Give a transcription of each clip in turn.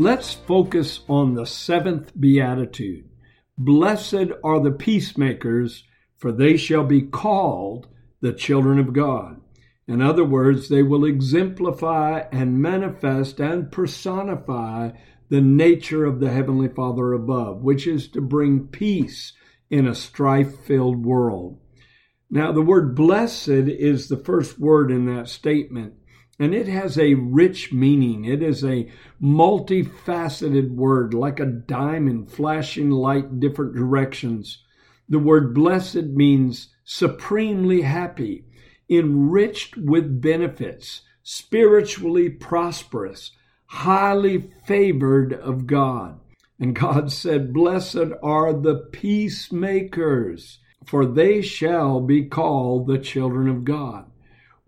Let's focus on the seventh beatitude. Blessed are the peacemakers, for they shall be called the children of God. In other words, they will exemplify and manifest and personify the nature of the Heavenly Father above, which is to bring peace in a strife filled world. Now, the word blessed is the first word in that statement. And it has a rich meaning. It is a multifaceted word, like a diamond flashing light different directions. The word blessed means supremely happy, enriched with benefits, spiritually prosperous, highly favored of God. And God said, Blessed are the peacemakers, for they shall be called the children of God.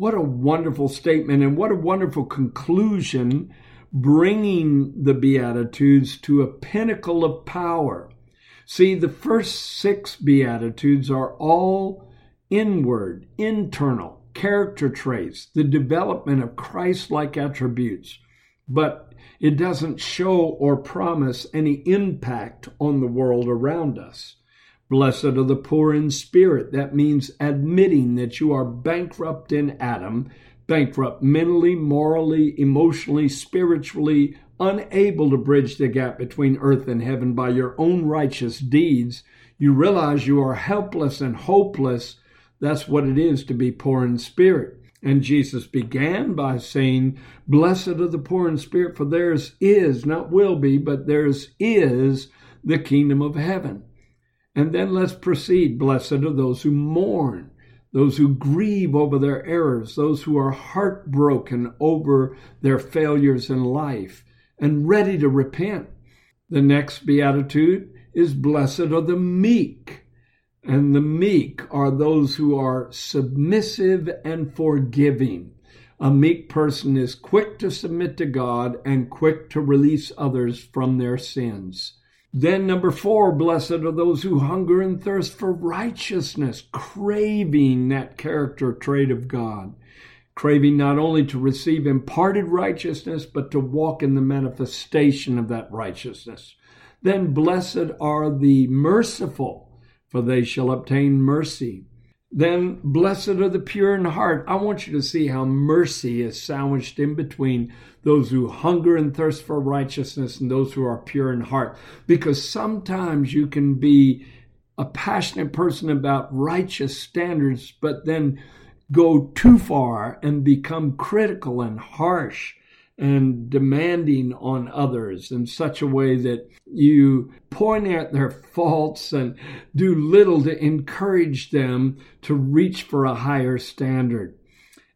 What a wonderful statement and what a wonderful conclusion, bringing the Beatitudes to a pinnacle of power. See, the first six Beatitudes are all inward, internal, character traits, the development of Christ like attributes. But it doesn't show or promise any impact on the world around us. Blessed are the poor in spirit. That means admitting that you are bankrupt in Adam, bankrupt mentally, morally, emotionally, spiritually, unable to bridge the gap between earth and heaven by your own righteous deeds. You realize you are helpless and hopeless. That's what it is to be poor in spirit. And Jesus began by saying, Blessed are the poor in spirit, for theirs is, not will be, but theirs is the kingdom of heaven. And then let's proceed. Blessed are those who mourn, those who grieve over their errors, those who are heartbroken over their failures in life and ready to repent. The next beatitude is Blessed are the meek. And the meek are those who are submissive and forgiving. A meek person is quick to submit to God and quick to release others from their sins. Then, number four, blessed are those who hunger and thirst for righteousness, craving that character trait of God, craving not only to receive imparted righteousness, but to walk in the manifestation of that righteousness. Then, blessed are the merciful, for they shall obtain mercy. Then, blessed are the pure in heart. I want you to see how mercy is sandwiched in between those who hunger and thirst for righteousness and those who are pure in heart. Because sometimes you can be a passionate person about righteous standards, but then go too far and become critical and harsh and demanding on others in such a way that you point at their faults and do little to encourage them to reach for a higher standard.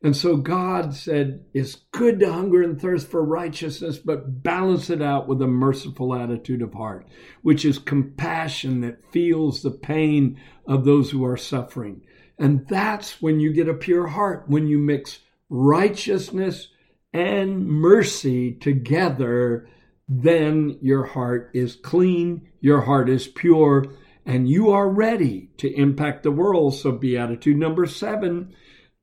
And so God said, it's good to hunger and thirst for righteousness, but balance it out with a merciful attitude of heart, which is compassion that feels the pain of those who are suffering. And that's when you get a pure heart, when you mix righteousness and mercy together, then your heart is clean, your heart is pure, and you are ready to impact the world. So, beatitude number seven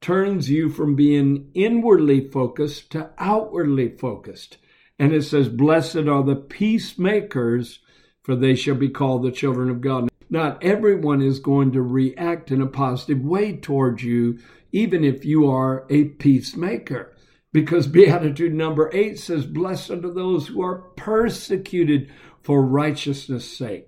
turns you from being inwardly focused to outwardly focused. And it says, Blessed are the peacemakers, for they shall be called the children of God. Not everyone is going to react in a positive way towards you, even if you are a peacemaker. Because Beatitude number eight says, Blessed are those who are persecuted for righteousness' sake.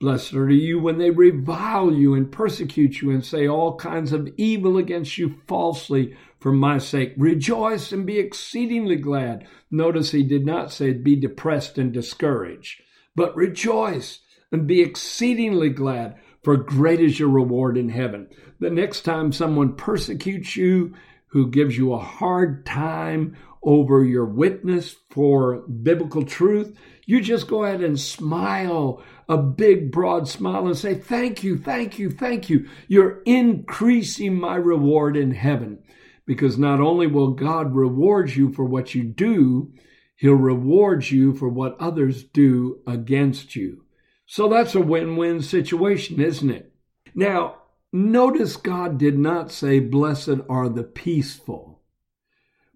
Blessed are you when they revile you and persecute you and say all kinds of evil against you falsely for my sake. Rejoice and be exceedingly glad. Notice he did not say be depressed and discouraged, but rejoice and be exceedingly glad, for great is your reward in heaven. The next time someone persecutes you, who gives you a hard time over your witness for biblical truth, you just go ahead and smile a big, broad smile and say, Thank you, thank you, thank you. You're increasing my reward in heaven. Because not only will God reward you for what you do, He'll reward you for what others do against you. So that's a win win situation, isn't it? Now, notice God did not say, Blessed are the peaceful,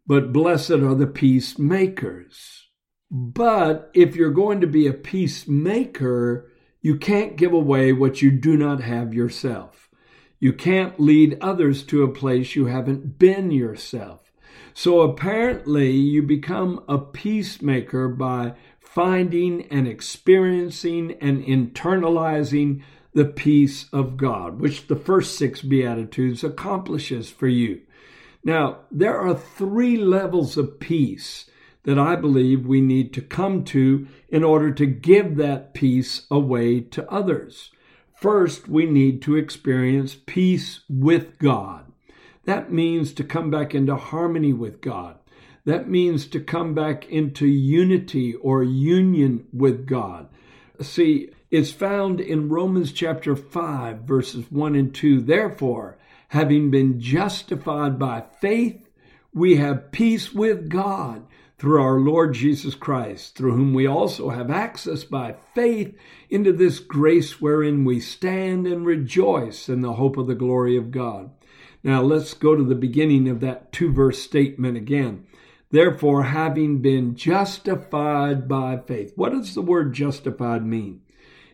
but blessed are the peacemakers. But if you're going to be a peacemaker, you can't give away what you do not have yourself. You can't lead others to a place you haven't been yourself. So apparently, you become a peacemaker by finding and experiencing and internalizing the peace of God, which the first six Beatitudes accomplishes for you. Now, there are three levels of peace that I believe we need to come to in order to give that peace away to others. First, we need to experience peace with God. That means to come back into harmony with God. That means to come back into unity or union with God. See, it's found in Romans chapter 5, verses 1 and 2. Therefore, having been justified by faith, we have peace with God through our Lord Jesus Christ, through whom we also have access by faith into this grace wherein we stand and rejoice in the hope of the glory of God. Now let's go to the beginning of that two verse statement again. Therefore, having been justified by faith. What does the word justified mean?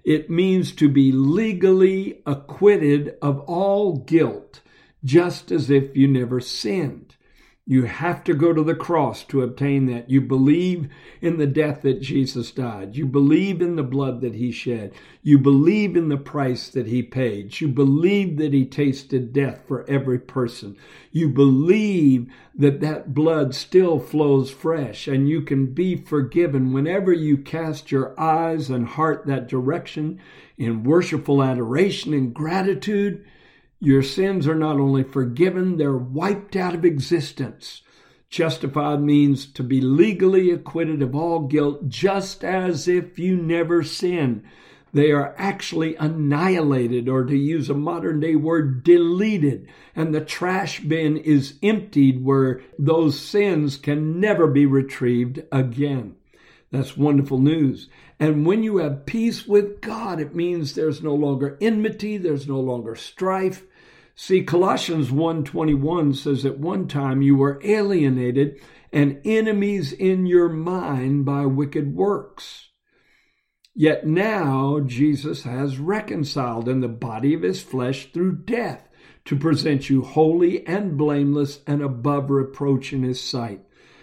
It means to be legally acquitted of all guilt, just as if you never sinned. You have to go to the cross to obtain that. You believe in the death that Jesus died. You believe in the blood that he shed. You believe in the price that he paid. You believe that he tasted death for every person. You believe that that blood still flows fresh and you can be forgiven whenever you cast your eyes and heart that direction in worshipful adoration and gratitude your sins are not only forgiven, they're wiped out of existence. Justified means to be legally acquitted of all guilt, just as if you never sinned. They are actually annihilated, or to use a modern day word, deleted, and the trash bin is emptied where those sins can never be retrieved again. That's wonderful news. And when you have peace with God, it means there's no longer enmity, there's no longer strife, See, Colossians 1:21 says at one time you were alienated and enemies in your mind by wicked works. Yet now Jesus has reconciled in the body of his flesh through death to present you holy and blameless and above reproach in his sight.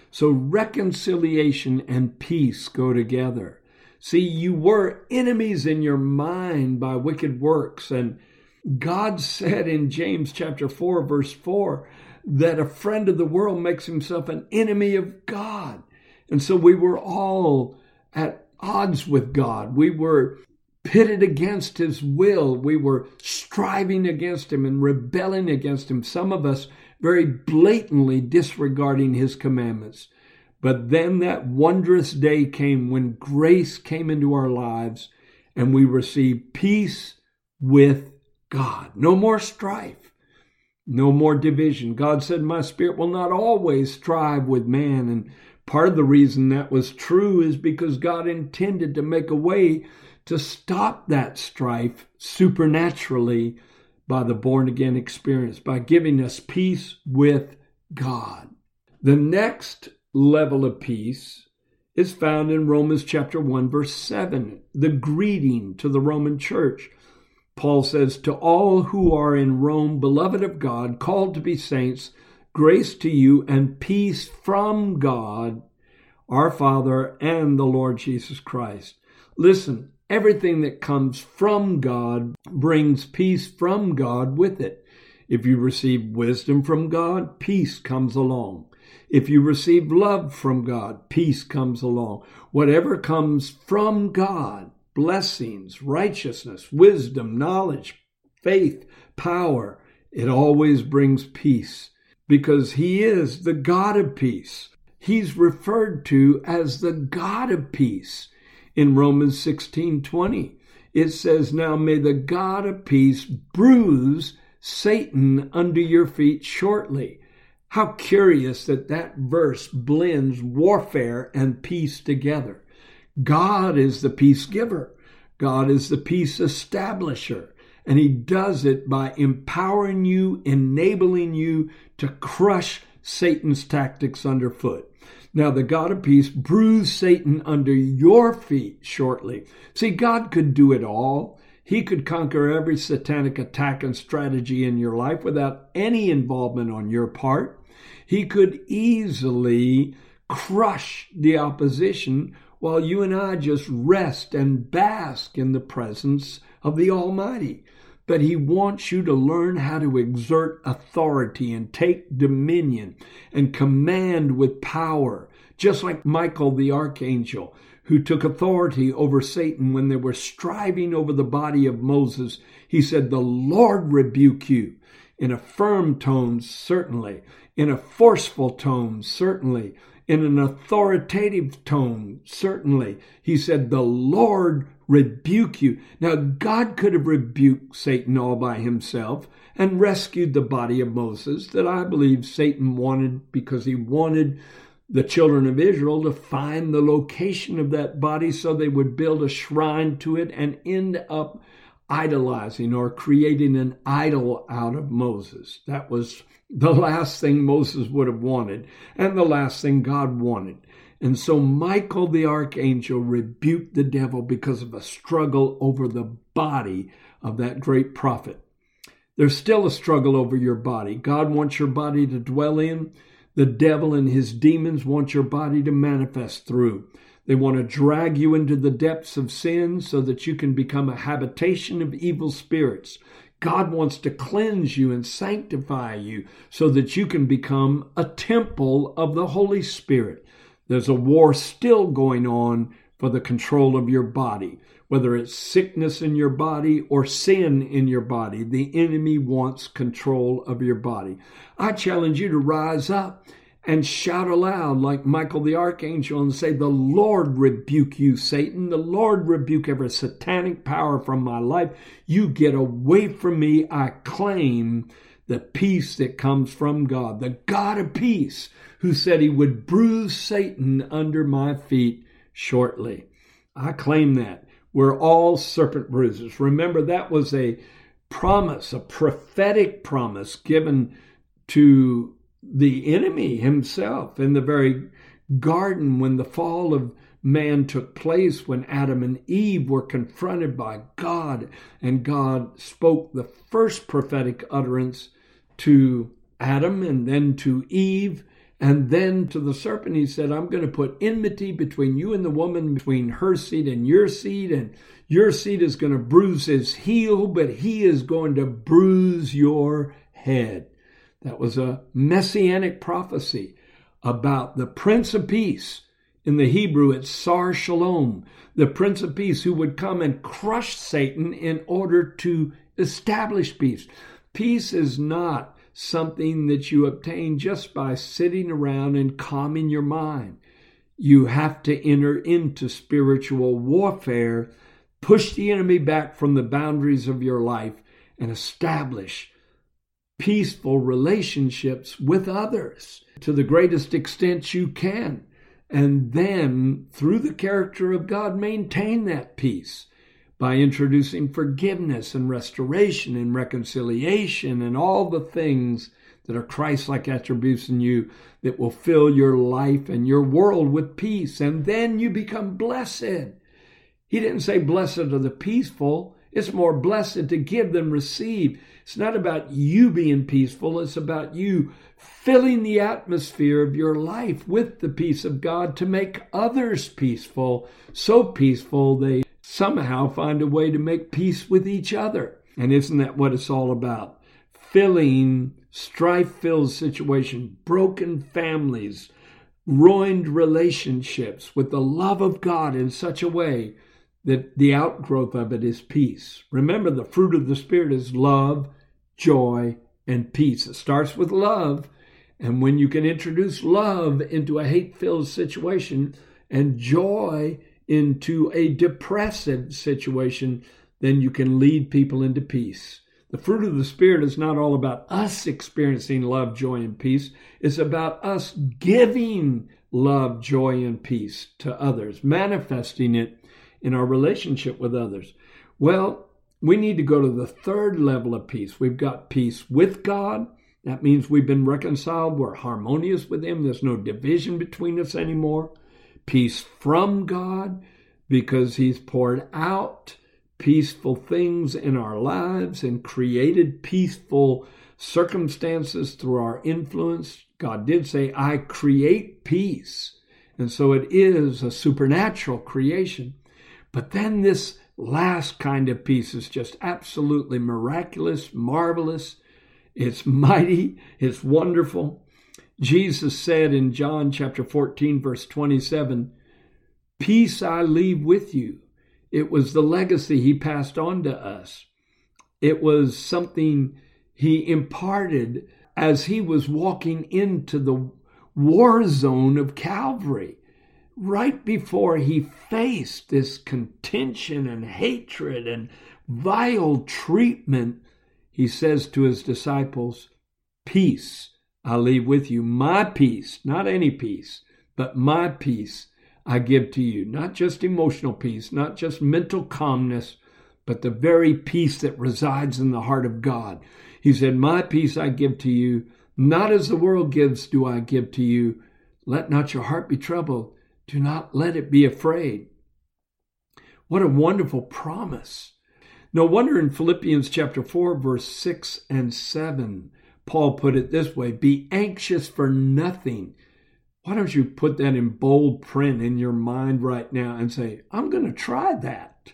So reconciliation and peace go together. See, you were enemies in your mind by wicked works and God said in James chapter 4, verse 4, that a friend of the world makes himself an enemy of God. And so we were all at odds with God. We were pitted against his will. We were striving against him and rebelling against him. Some of us very blatantly disregarding his commandments. But then that wondrous day came when grace came into our lives and we received peace with God. No more strife. No more division. God said, My spirit will not always strive with man. And part of the reason that was true is because God intended to make a way to stop that strife supernaturally by the born again experience, by giving us peace with God. The next level of peace is found in Romans chapter 1 verse 7, the greeting to the Roman church. Paul says, To all who are in Rome, beloved of God, called to be saints, grace to you and peace from God, our Father, and the Lord Jesus Christ. Listen, everything that comes from God brings peace from God with it. If you receive wisdom from God, peace comes along. If you receive love from God, peace comes along. Whatever comes from God blessings, righteousness, wisdom, knowledge, faith, power. It always brings peace because He is the God of peace. he's referred to as the God of peace. In Romans 16 20, it says, Now may the God of peace bruise Satan under your feet shortly. How curious that that verse blends warfare and peace together. God is the peace giver. God is the peace establisher. And he does it by empowering you, enabling you to crush Satan's tactics underfoot. Now, the God of peace bruised Satan under your feet shortly. See, God could do it all. He could conquer every satanic attack and strategy in your life without any involvement on your part. He could easily crush the opposition while you and I just rest and bask in the presence of the Almighty. But He wants you to learn how to exert authority and take dominion and command with power, just like Michael the archangel who took authority over Satan when they were striving over the body of Moses, he said, The Lord rebuke you. In a firm tone, certainly. In a forceful tone, certainly. In an authoritative tone, certainly. He said, The Lord rebuke you. Now, God could have rebuked Satan all by himself and rescued the body of Moses that I believe Satan wanted because he wanted the children of Israel to find the location of that body so they would build a shrine to it and end up idolizing or creating an idol out of Moses. That was the last thing Moses would have wanted and the last thing God wanted. And so Michael the archangel rebuked the devil because of a struggle over the body of that great prophet. There's still a struggle over your body. God wants your body to dwell in. The devil and his demons want your body to manifest through. They want to drag you into the depths of sin so that you can become a habitation of evil spirits. God wants to cleanse you and sanctify you so that you can become a temple of the Holy Spirit. There's a war still going on for the control of your body whether it's sickness in your body or sin in your body. The enemy wants control of your body. I challenge you to rise up and shout aloud like Michael the archangel and say, The Lord rebuke you, Satan. The Lord rebuke every satanic power from my life. You get away from me. I claim the peace that comes from God, the God of peace, who said he would bruise Satan under my feet shortly. I claim that. We're all serpent bruisers. Remember, that was a promise, a prophetic promise given to the enemy himself in the very garden when the fall of man took place, when Adam and Eve were confronted by God, and God spoke the first prophetic utterance to Adam and then to Eve and then to the serpent, he said, I'm going to put enmity between you and the woman, between her seed and your seed, and your seed is going to bruise his heel, but he is going to bruise your head. That was a messianic prophecy about the Prince of Peace. In the Hebrew, it's Sar Shalom, the Prince of Peace who would come and crush Satan in order to establish peace. Peace is not something that you obtain just by sitting around and calming your mind. You have to enter into spiritual warfare, push the enemy back from the boundaries of your life, and establish peaceful relationships with others to the greatest extent you can. And then, through the character of God, maintain that peace by introducing forgiveness and restoration and reconciliation and all the things that are Christ like attributes in you that will fill your life and your world with peace. And then you become blessed. He didn't say, Blessed are the peaceful. It's more blessed to give than receive. It's not about you being peaceful, it's about you filling the atmosphere of your life with the peace of God to make others peaceful, so peaceful they somehow find a way to make peace with each other. And isn't that what it's all about? Filling strife filled situations, broken families, ruined relationships with the love of God in such a way that the outgrowth of it is peace. Remember, the fruit of the Spirit is love, joy, and peace. It starts with love, And when you can introduce love into a hate filled situation and joy into a depressive situation, then you can lead people into peace. The fruit of the Spirit is not all about us experiencing love, joy, and peace. It's about us giving love, joy, and peace to others, manifesting it in our relationship with others. Well, we need to go to the third level of peace. We've got peace with God. That means we've been reconciled. We're harmonious with Him. There's no division between us anymore. Peace from God because He's poured out peaceful things in our lives and created peaceful circumstances through our influence. God did say, I create peace. And so it is a supernatural creation. But then this last kind of peace is just absolutely miraculous, marvelous. It's mighty, it's wonderful. Jesus said in John chapter 14, verse 27, Peace I leave with you. It was the legacy he passed on to us. It was something he imparted as he was walking into the war zone of Calvary right before he faced this contention and hatred and vile treatment, he says to his disciples, Peace I leave with you, my peace, not any peace, but my peace I give to you. Not just emotional peace, not just mental calmness, but the very peace that resides in the heart of God. He said, My peace I give to you, not as the world gives, do I give to you. Let not your heart be troubled do not let it be afraid. What a wonderful promise. No wonder in Philippians chapter 4, verse 6 and 7, Paul put it this way Be anxious for nothing. Why don't you put that in bold print in your mind right now and say, I'm going to try that.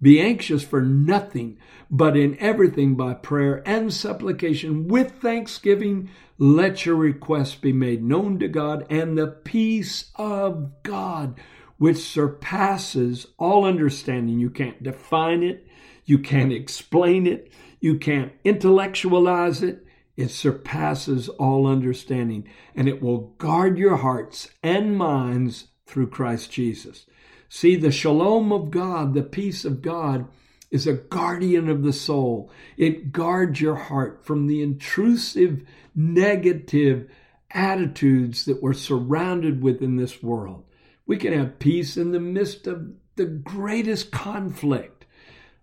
Be anxious for nothing, but in everything by prayer and supplication with thanksgiving, let your requests be made known to God, and the peace of God, which surpasses all understanding. You can't define it, you can't explain it, you can't intellectualize it. It surpasses all understanding, and it will guard your hearts and minds through Christ Jesus. See, the shalom of God, the peace of God, is a guardian of the soul. It guards your heart from the intrusive, negative attitudes that we're surrounded with in this world. We can have peace in the midst of the greatest conflict.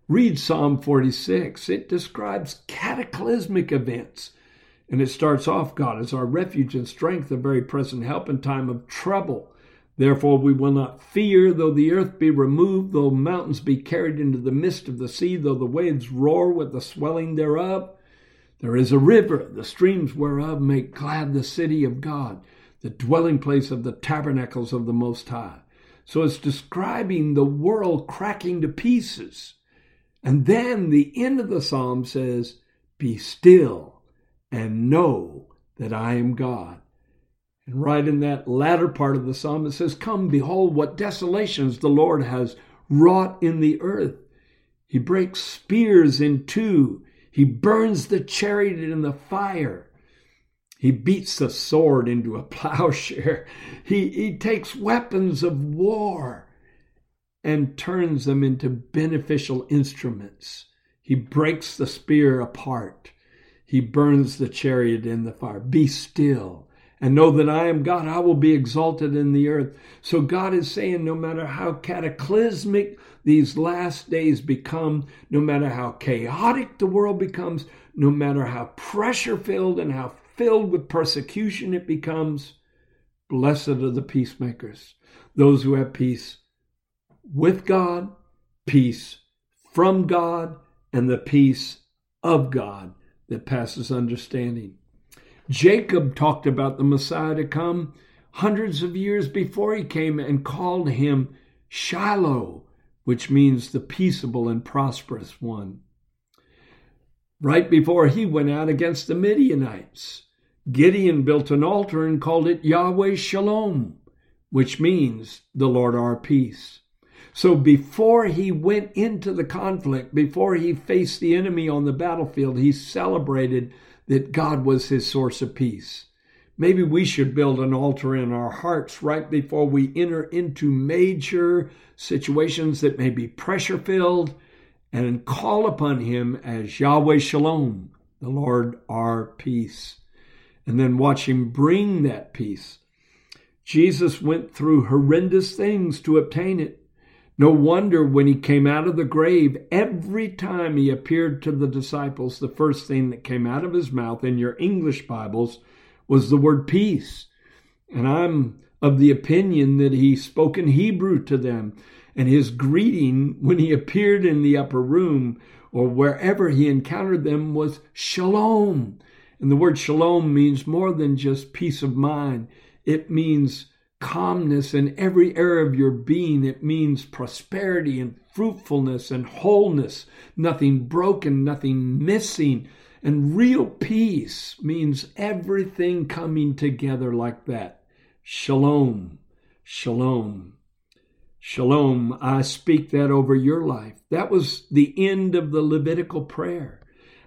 Read Psalm 46. It describes cataclysmic events. And it starts off God is our refuge and strength, a very present help in time of trouble. Therefore, we will not fear, though the earth be removed, though mountains be carried into the midst of the sea, though the waves roar with the swelling thereof. There is a river, the streams whereof make glad the city of God, the dwelling place of the tabernacles of the Most High. So it's describing the world cracking to pieces. And then the end of the psalm says, Be still and know that I am God. And right in that latter part of the psalm, it says, Come, behold what desolations the Lord has wrought in the earth. He breaks spears in two. He burns the chariot in the fire. He beats the sword into a plowshare. He, he takes weapons of war and turns them into beneficial instruments. He breaks the spear apart. He burns the chariot in the fire. Be still and know that I am God, I will be exalted in the earth. So God is saying, no matter how cataclysmic these last days become, no matter how chaotic the world becomes, no matter how pressure filled and how filled with persecution it becomes, blessed are the peacemakers, those who have peace with God, peace from God, and the peace of God that passes understanding. Jacob talked about the Messiah to come hundreds of years before he came and called him Shiloh, which means the peaceable and prosperous one. Right before he went out against the Midianites, Gideon built an altar and called it Yahweh Shalom, which means the Lord our peace. So before he went into the conflict, before he faced the enemy on the battlefield, he celebrated that God was his source of peace. Maybe we should build an altar in our hearts right before we enter into major situations that may be pressure filled and call upon Him as Yahweh Shalom, the Lord our peace. And then watch Him bring that peace. Jesus went through horrendous things to obtain it. No wonder when he came out of the grave, every time he appeared to the disciples, the first thing that came out of his mouth in your English Bibles was the word peace. And I'm of the opinion that he spoke in Hebrew to them. And his greeting when he appeared in the upper room or wherever he encountered them was shalom. And the word shalom means more than just peace of mind, it means calmness in every area of your being. It means prosperity and fruitfulness and wholeness, nothing broken, nothing missing. And real peace means everything coming together like that. Shalom, shalom, shalom. I speak that over your life. That was the end of the Levitical prayer.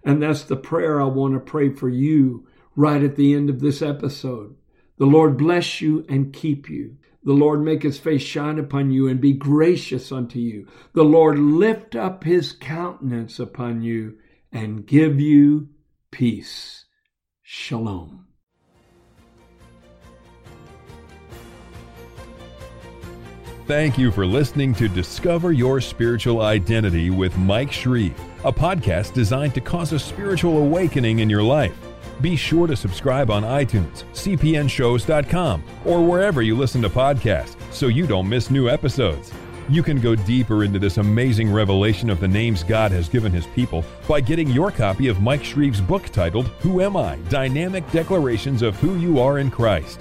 And that's the prayer I want to pray for you right at the end of this episode. The Lord bless you and keep you. The Lord make his face shine upon you and be gracious unto you. The Lord lift up his countenance upon you and give you peace. Shalom. Thank you for listening to Discover Your Spiritual Identity with Mike Shreve, a podcast designed to cause a spiritual awakening in your life. Be sure to subscribe on iTunes, cpnshows.com, or wherever you listen to podcasts so you don't miss new episodes. You can go deeper into this amazing revelation of the names God has given His people by getting your copy of Mike Shreve's book titled Who Am I? Dynamic Declarations of Who You Are in Christ.